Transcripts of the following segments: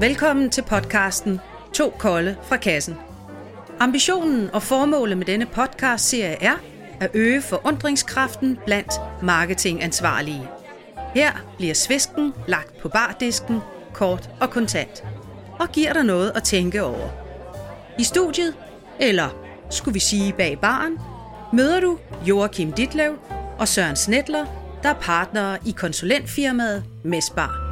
Velkommen til podcasten To Kolde fra Kassen. Ambitionen og formålet med denne podcast-serie er at øge forundringskraften blandt marketingansvarlige. Her bliver svisken lagt på bardisken, kort og kontant, og giver dig noget at tænke over. I studiet, eller skulle vi sige bag baren, møder du Joachim Ditlev og Søren Snedler, der er partnere i konsulentfirmaet Mesbar.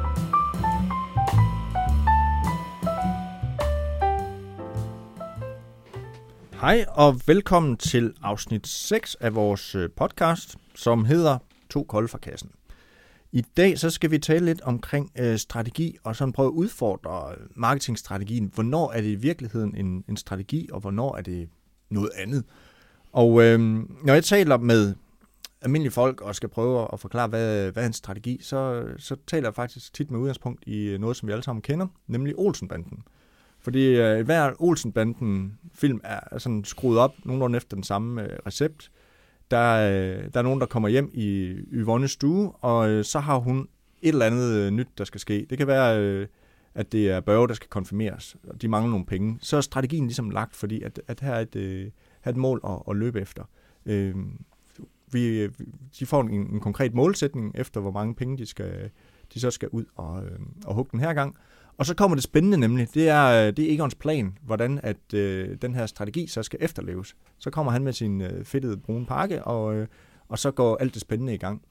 Hej og velkommen til afsnit 6 af vores øh, podcast, som hedder To kolde fra kassen. I dag så skal vi tale lidt omkring øh, strategi og sådan prøve at udfordre øh, marketingstrategien. Hvornår er det i virkeligheden en, en strategi, og hvornår er det noget andet? Og øh, når jeg taler med almindelige folk og skal prøve at forklare, hvad, hvad er en strategi, så, så taler jeg faktisk tit med udgangspunkt i øh, noget, som vi alle sammen kender, nemlig Olsenbanden. Fordi øh, hver Olsenbanden-film er sådan skruet op nogenlunde efter den samme øh, recept. Der, øh, der er nogen, der kommer hjem i Yvonnes stue, og øh, så har hun et eller andet øh, nyt, der skal ske. Det kan være, øh, at det er Børge, der skal konfirmeres, og de mangler nogle penge. Så er strategien ligesom lagt, fordi at, at her, er et, øh, et mål at, at løbe efter. Øh, øh, vi, de får en, en konkret målsætning efter, hvor mange penge de, skal, de så skal ud og, øh, og hugge den her gang. Og så kommer det spændende nemlig, det er, øh, det er Egons plan, hvordan at øh, den her strategi så skal efterleves. Så kommer han med sin øh, fedtede brune pakke, og, øh, og så går alt det spændende i gang.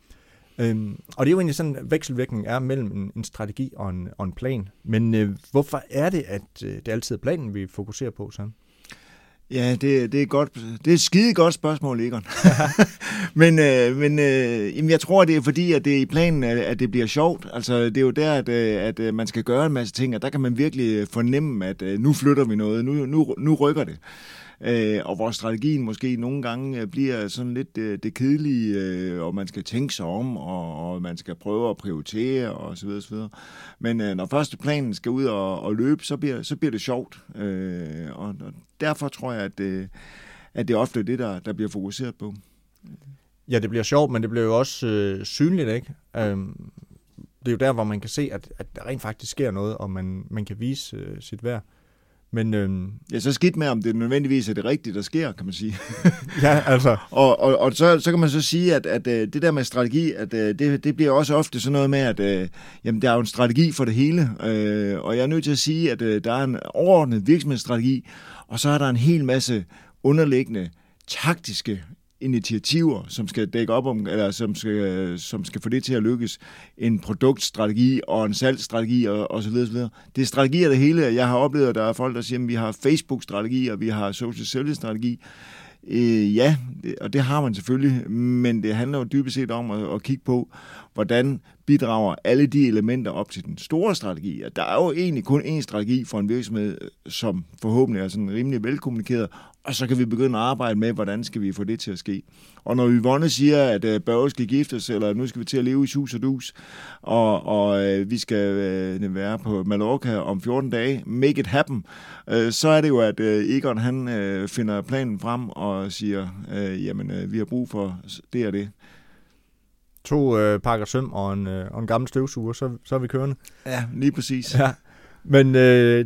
Øhm, og det er jo egentlig sådan, at vekselvirkning er mellem en, en strategi og en, og en plan. Men øh, hvorfor er det, at øh, det altid er planen, vi fokuserer på sådan? Ja, det, det, er godt, det er et skide godt spørgsmål, Egon. men øh, men øh, jamen, jeg tror, det er fordi, at det er i planen, at, at det bliver sjovt. Altså, det er jo der, at, øh, at, at man skal gøre en masse ting, og der kan man virkelig øh, fornemme, at øh, nu flytter vi noget, nu, nu, nu rykker det. Øh, og hvor strategien måske nogle gange øh, bliver sådan lidt øh, det kedelige, øh, og man skal tænke sig om, og, og man skal prøve at prioritere, og så videre, så videre. Men øh, når første planen skal ud og, og løbe, så bliver, så bliver det sjovt. Øh, og, og derfor tror jeg, at, øh, at det er ofte det, der, der bliver fokuseret på. Ja, det bliver sjovt, men det bliver jo også øh, synligt, ikke? Øhm, det er jo der, hvor man kan se, at, at der rent faktisk sker noget, og man, man kan vise øh, sit værd. Men, øhm, ja, så skidt med, om det nødvendigvis er det rigtige, der sker, kan man sige. ja, altså. Og, og, og så, så kan man så sige, at, at øh, det der med strategi, at øh, det, det bliver også ofte sådan noget med, at øh, jamen, der er jo en strategi for det hele. Øh, og jeg er nødt til at sige, at der er en overordnet virksomhedsstrategi, og så er der en hel masse underliggende taktiske initiativer, som skal dække op om, eller som skal, som skal få det til at lykkes. En produktstrategi og en salgsstrategi og, og så videre, så videre. Det er strategier det hele. Jeg har oplevet, at der er folk, der siger, at vi har Facebook-strategi, og vi har social selling-strategi. Øh, ja, det, og det har man selvfølgelig, men det handler jo dybest set om at, at kigge på, hvordan bidrager alle de elementer op til den store strategi. Der er jo egentlig kun én strategi for en virksomhed, øh, som forhåbentlig er sådan rimelig velkommunikeret, og så kan vi begynde at arbejde med, hvordan skal vi få det til at ske. Og når Yvonne siger, at øh, Børge skal giftes, eller nu skal vi til at leve i sus og dus, og, og øh, vi skal uh, være på Mallorca om 14 dage, make it happen, så er det jo, at Egon han finder planen frem og siger, jamen vi har brug for det og det. To uh, pakker søm og en, uh, og en gammel støvsuger, så, så er vi kørende. Ja, lige præcis. Ja. Men øh,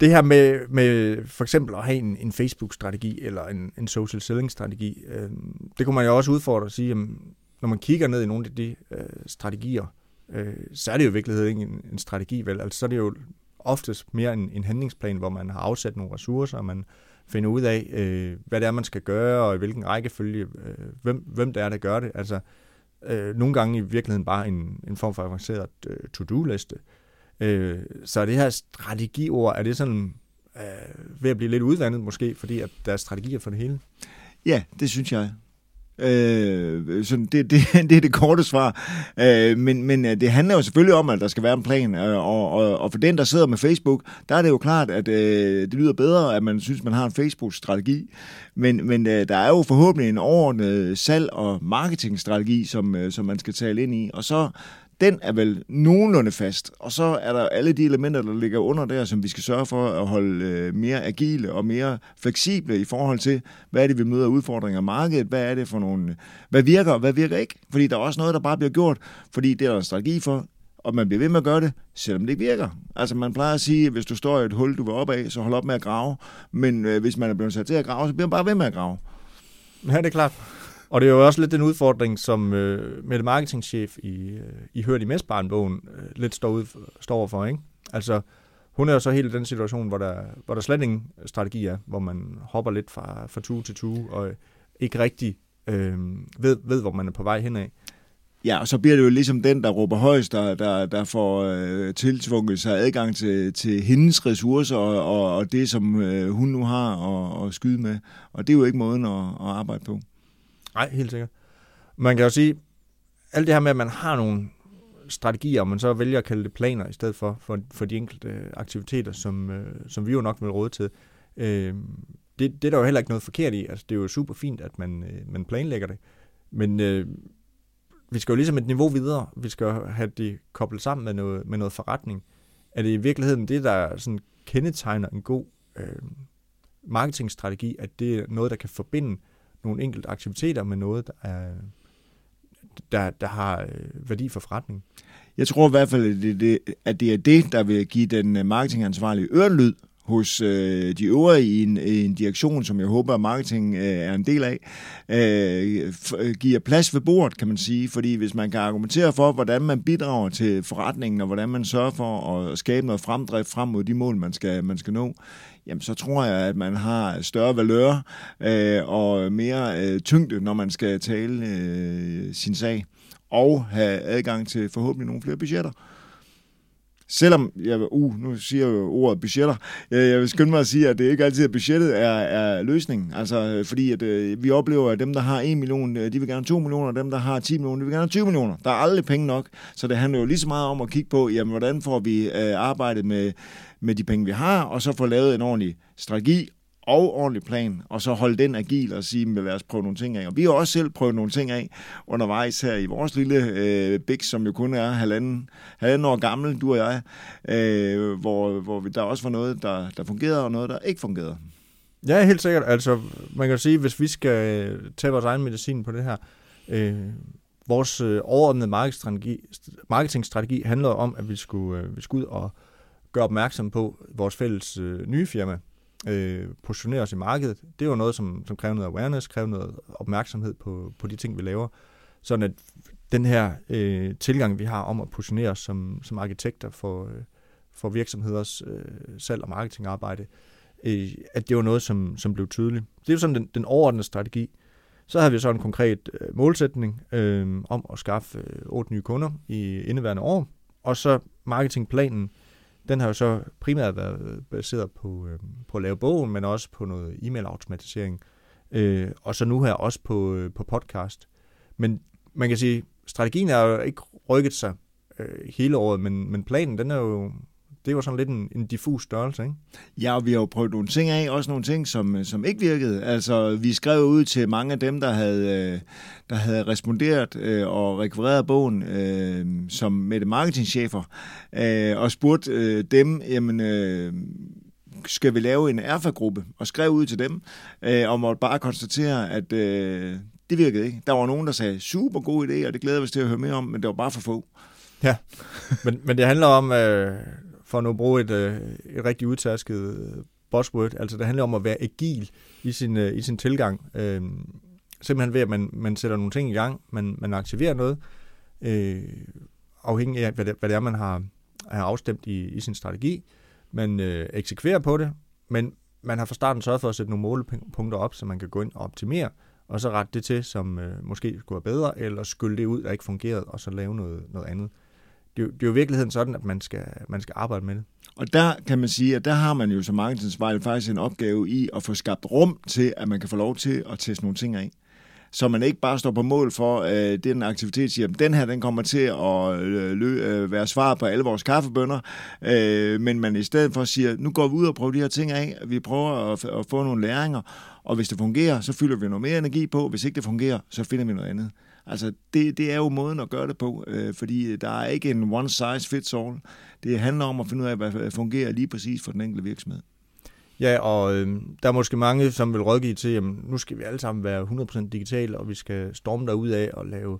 det her med, med for eksempel at have en, en Facebook-strategi eller en, en social selling-strategi, øh, det kunne man jo også udfordre og sige, at når man kigger ned i nogle af de øh, strategier, øh, så er det jo i virkeligheden ikke en, en strategi, vel? Altså så er det jo oftest mere en, en handlingsplan, hvor man har afsat nogle ressourcer, og man finder ud af, øh, hvad det er, man skal gøre, og i hvilken rækkefølge, øh, hvem, hvem det er, der gør det. Altså øh, nogle gange i virkeligheden bare en, en form for avanceret øh, to-do-liste, Øh, så det her strategiord, er det sådan øh, ved at blive lidt udvandet måske, fordi at der er strategier for det hele? Ja, det synes jeg. Øh, så det, det, det er det korte svar. Øh, men, men øh, det handler jo selvfølgelig om, at der skal være en plan. Øh, og, og, og for den, der sidder med Facebook, der er det jo klart, at øh, det lyder bedre, at man synes, man har en Facebook-strategi. Men, men øh, der er jo forhåbentlig en overordnet salg- og marketingstrategi, som, øh, som man skal tale ind i. Og så den er vel nogenlunde fast. Og så er der alle de elementer, der ligger under der, som vi skal sørge for at holde øh, mere agile og mere fleksible i forhold til, hvad er det, vi møder udfordringer af markedet, hvad er det for nogle, hvad virker og hvad virker ikke. Fordi der er også noget, der bare bliver gjort, fordi det er der en strategi for, og man bliver ved med at gøre det, selvom det ikke virker. Altså man plejer at sige, at hvis du står i et hul, du vil op af, så hold op med at grave. Men øh, hvis man er blevet sat til at grave, så bliver man bare ved med at grave. Ja, det er klart. Og det er jo også lidt den udfordring, som øh, med marketingchef i, øh, i Hørt i Mestbarn-bogen øh, lidt står, ud, står overfor, ikke? Altså, hun er jo så helt i den situation, hvor der, hvor der slet ingen strategi er, hvor man hopper lidt fra, fra tue til tue, og øh, ikke rigtig øh, ved, ved, hvor man er på vej henad. Ja, og så bliver det jo ligesom den, der råber højst, der, der, der får øh, tiltvunget sig adgang til, til hendes ressourcer og, og, og det, som øh, hun nu har at, at skyde med. Og det er jo ikke måden at, at arbejde på. Nej, helt sikkert. Man kan jo sige, alt det her med, at man har nogle strategier, og man så vælger at kalde det planer i stedet for, for, for de enkelte aktiviteter, som, øh, som vi jo nok vil råde til, øh, det, det er der jo heller ikke noget forkert i. Altså, det er jo super fint, at man, øh, man planlægger det. Men øh, vi skal jo ligesom et niveau videre. Vi skal have det koblet sammen med noget, med noget forretning. Er det i virkeligheden det, der sådan kendetegner en god øh, marketingstrategi, at det er noget, der kan forbinde nogle enkelte aktiviteter med noget, der, er, der, der har øh, værdi for forretning? Jeg tror i hvert fald, at det, det, at det er det, der vil give den øh, marketingansvarlige ørelyd hos øh, de øvrige i en, en direktion, som jeg håber, at marketing øh, er en del af, øh, øh, giver plads ved bordet, kan man sige. Fordi hvis man kan argumentere for, hvordan man bidrager til forretningen, og hvordan man sørger for at skabe noget fremdrift frem mod de mål, man skal, man skal nå, jamen så tror jeg, at man har større valør øh, og mere øh, tyngde, når man skal tale øh, sin sag, og have adgang til forhåbentlig nogle flere budgetter. Selvom, jeg, uh, nu siger jeg jo ordet budgetter, jeg vil skynde mig at sige, at det ikke altid er budgettet er, er løsningen. Altså, øh, fordi at, øh, vi oplever, at dem, der har 1 million, øh, de vil gerne 2 millioner, og dem, der har 10 millioner, de vil gerne 20 millioner. Der er aldrig penge nok, så det handler jo lige så meget om at kigge på, jamen, hvordan får vi øh, arbejdet med, med de penge, vi har, og så få lavet en ordentlig strategi og ordentlig plan, og så holde den agil og sige, lad os prøve nogle ting af. Og vi har også selv prøvet nogle ting af undervejs her i vores lille øh, big, som jo kun er halvanden, halvanden år gammel, du og jeg, øh, hvor, hvor vi, der også var noget, der, der fungerede, og noget, der ikke fungerede. Ja, helt sikkert. Altså, man kan sige, hvis vi skal øh, tage vores egen medicin på det her, øh, vores øh, overordnede marketingstrategi, marketingstrategi handler om, at vi skulle, øh, vi skulle ud og gøre opmærksom på vores fælles øh, nye firma, øh, positionere os i markedet, det er jo noget, som, som kræver noget awareness, kræver noget opmærksomhed på, på de ting, vi laver. Sådan at den her øh, tilgang, vi har om at positionere os som, som arkitekter for, øh, for virksomheders øh, salg- og marketingarbejde, øh, at det var noget, som, som blev tydeligt. Det er jo sådan den, den overordnede strategi. Så havde vi så en konkret øh, målsætning øh, om at skaffe øh, otte nye kunder i indeværende år, og så marketingplanen, den har jo så primært været baseret på, øh, på at lave bogen, men også på noget e-mail-automatisering. Øh, og så nu her også på, øh, på podcast. Men man kan sige, strategien er jo ikke rykket sig øh, hele året, men, men planen, den er jo det var sådan lidt en, en diffus størrelse, ikke? Ja, og vi har jo prøvet nogle ting af, også nogle ting, som, som ikke virkede. Altså, vi skrev ud til mange af dem, der havde, øh, der havde responderet øh, og rekvireret bogen øh, som med marketingchefer, øh, og spurgte øh, dem, jamen, øh, skal vi lave en erfa-gruppe, og skrev ud til dem, øh, og måtte bare konstatere, at øh, det virkede ikke. Der var nogen, der sagde, super god idé, og det glæder vi os til at høre mere om, men det var bare for få. Ja, men, men det handler om, øh, for at nu bruge et, øh, et rigtig udtasket øh, buzzword. Altså det handler om at være agil i sin, øh, i sin tilgang. Øh, simpelthen ved, at man, man sætter nogle ting i gang, man, man aktiverer noget, øh, afhængig af, hvad det, hvad det er, man har, har afstemt i, i sin strategi. Man øh, eksekverer på det, men man har fra starten sørget for at sætte nogle målepunkter op, så man kan gå ind og optimere, og så rette det til, som øh, måske skulle være bedre, eller skylde det ud, der ikke fungerede, og så lave noget, noget andet det, det er jo i virkeligheden sådan, at man skal, man skal arbejde med det. Og der kan man sige, at der har man jo som markedsføringsvejl faktisk en opgave i at få skabt rum til, at man kan få lov til at teste nogle ting af. Så man ikke bare står på mål for øh, den aktivitet, siger, at den her den kommer til at øh, lø, øh, være svar på alle vores kaffebønder, øh, men man i stedet for siger, nu går vi ud og prøver de her ting af, vi prøver at, at få nogle læringer, og hvis det fungerer, så fylder vi noget mere energi på, hvis ikke det fungerer, så finder vi noget andet. Altså, det, det er jo måden at gøre det på, øh, fordi øh, der er ikke en one size fits all. Det handler om at finde ud af, hvad fungerer lige præcis for den enkelte virksomhed. Ja, og øh, der er måske mange, som vil rådgive til, at nu skal vi alle sammen være 100% digitale, og vi skal storme derud af og lave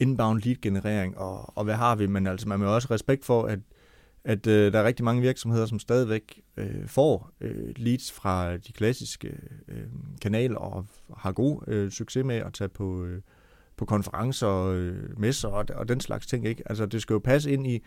inbound lead generering, og, og hvad har vi, men altså man må også respekt for, at, at øh, der er rigtig mange virksomheder, som stadigvæk øh, får øh, leads fra de klassiske øh, kanaler, og har god øh, succes med at tage på, øh, på konferencer, øh, messer og, og den slags ting. Ikke? Altså det skal jo passe ind i,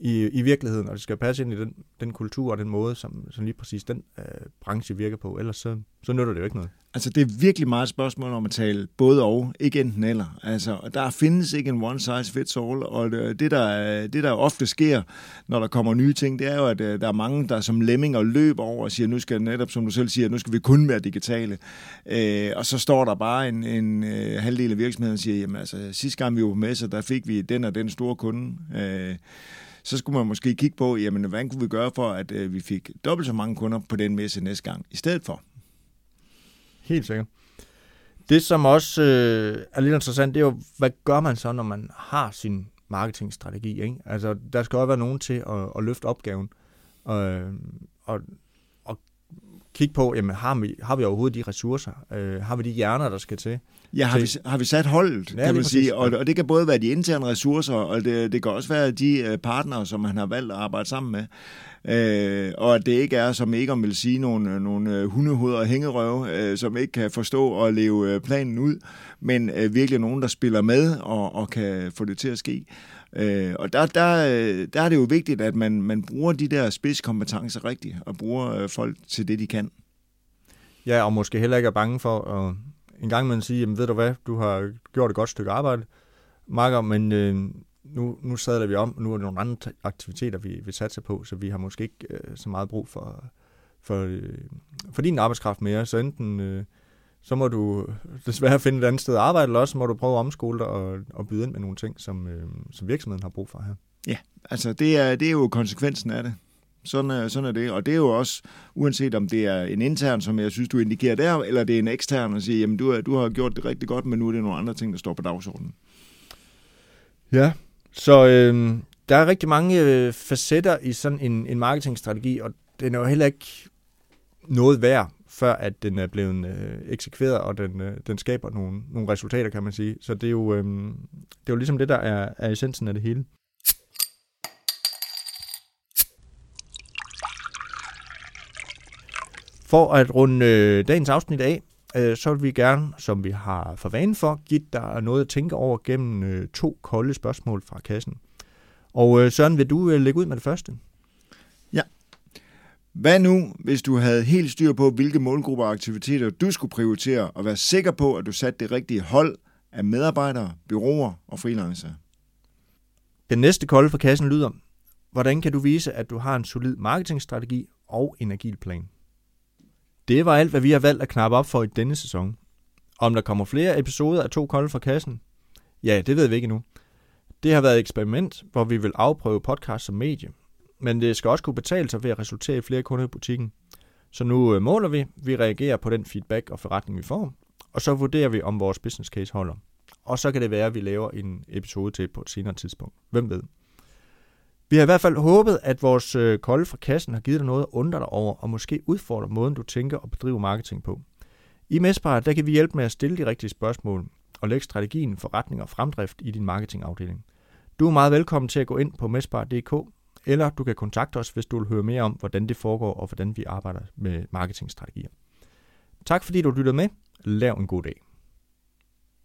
i, i virkeligheden, og det skal passe ind i den, den kultur og den måde, som, som lige præcis den øh, branche virker på. Ellers så, så nytter det jo ikke noget. Altså, det er virkelig meget et spørgsmål om at tale både og, ikke enten eller. Altså, der findes ikke en one size fits all, og det, der, det, der ofte sker, når der kommer nye ting, det er jo, at øh, der er mange, der som lemminger løber over og siger, nu skal netop, som du selv siger, nu skal vi kun være digitale. Øh, og så står der bare en, en øh, halvdel af virksomheden og siger, jamen altså, sidste gang vi var på så der fik vi den og den store kunde. Øh, så skulle man måske kigge på, jamen, hvad kunne vi gøre for, at øh, vi fik dobbelt så mange kunder på den messe næste gang, i stedet for. Helt sikkert. Det, som også øh, er lidt interessant, det er jo, hvad gør man så, når man har sin marketingstrategi? Ikke? Altså, der skal også være nogen til at, at løfte opgaven. Og, øh, og kigge på, jamen, har vi, har vi overhovedet de ressourcer? Øh, har vi de hjerner, der skal til? Ja, har vi, har vi sat holdet, ja, kan man sige. Og, og det kan både være de interne ressourcer, og det, det kan også være de øh, partnere, som man har valgt at arbejde sammen med. Øh, og at det ikke er, som ikke om vil sige, nogle, nogle hundehoveder og hængerøve, øh, som ikke kan forstå og leve øh, planen ud, men øh, virkelig nogen, der spiller med og, og kan få det til at ske. Øh, og der, der, øh, der er det jo vigtigt, at man, man bruger de der spidskompetencer rigtigt, og bruger øh, folk til det, de kan. Ja, og måske heller ikke er bange for at en gang man sige, jamen ved du hvad, du har gjort et godt stykke arbejde, Marker, men øh, nu, nu sadler vi om, nu er der nogle andre aktiviteter, vi vil satse på, så vi har måske ikke øh, så meget brug for, for, øh, for din arbejdskraft mere, så enten øh, så må du desværre finde et andet sted at arbejde, eller også må du prøve at omskole dig og, og byde ind med nogle ting, som, øh, som virksomheden har brug for her. Ja, altså det er, det er jo konsekvensen af det. Sådan er, sådan er det. Og det er jo også, uanset om det er en intern, som jeg synes, du indikerer der, eller det er en ekstern, og sige, jamen du, du har gjort det rigtig godt, men nu er det nogle andre ting, der står på dagsordenen. Ja, så øh, der er rigtig mange øh, facetter i sådan en, en marketingstrategi, og den er jo heller ikke noget værd, før at den er blevet øh, eksekveret, og den, øh, den skaber nogle, nogle resultater, kan man sige. Så det er jo, øh, det er jo ligesom det, der er, er essensen af det hele. For at runde øh, dagens afsnit af, øh, så vil vi gerne, som vi har for vane for, give dig noget at tænke over gennem øh, to kolde spørgsmål fra kassen. Og øh, Søren, vil du øh, lægge ud med det første? Hvad nu, hvis du havde helt styr på, hvilke målgrupper og aktiviteter du skulle prioritere, og være sikker på, at du satte det rigtige hold af medarbejdere, byråer og freelancere? Den næste kolde fra kassen lyder, hvordan kan du vise, at du har en solid marketingstrategi og en agil plan? Det var alt, hvad vi har valgt at knappe op for i denne sæson. Om der kommer flere episoder af To Kolde fra Kassen? Ja, det ved vi ikke endnu. Det har været et eksperiment, hvor vi vil afprøve podcast som medie. Men det skal også kunne betale sig ved at resultere i flere kunder i butikken. Så nu øh, måler vi, vi reagerer på den feedback og forretning, vi får, og så vurderer vi, om vores business case holder. Og så kan det være, at vi laver en episode til på et senere tidspunkt. Hvem ved? Vi har i hvert fald håbet, at vores øh, kolde fra kassen har givet dig noget at undre dig over, og måske udfordre måden, du tænker og bedriver marketing på. I Mespar, der kan vi hjælpe med at stille de rigtige spørgsmål og lægge strategien, forretning og fremdrift i din marketingafdeling. Du er meget velkommen til at gå ind på mespar.dk, eller du kan kontakte os, hvis du vil høre mere om, hvordan det foregår og hvordan vi arbejder med marketingstrategier. Tak fordi du lyttede med. Lav en god dag.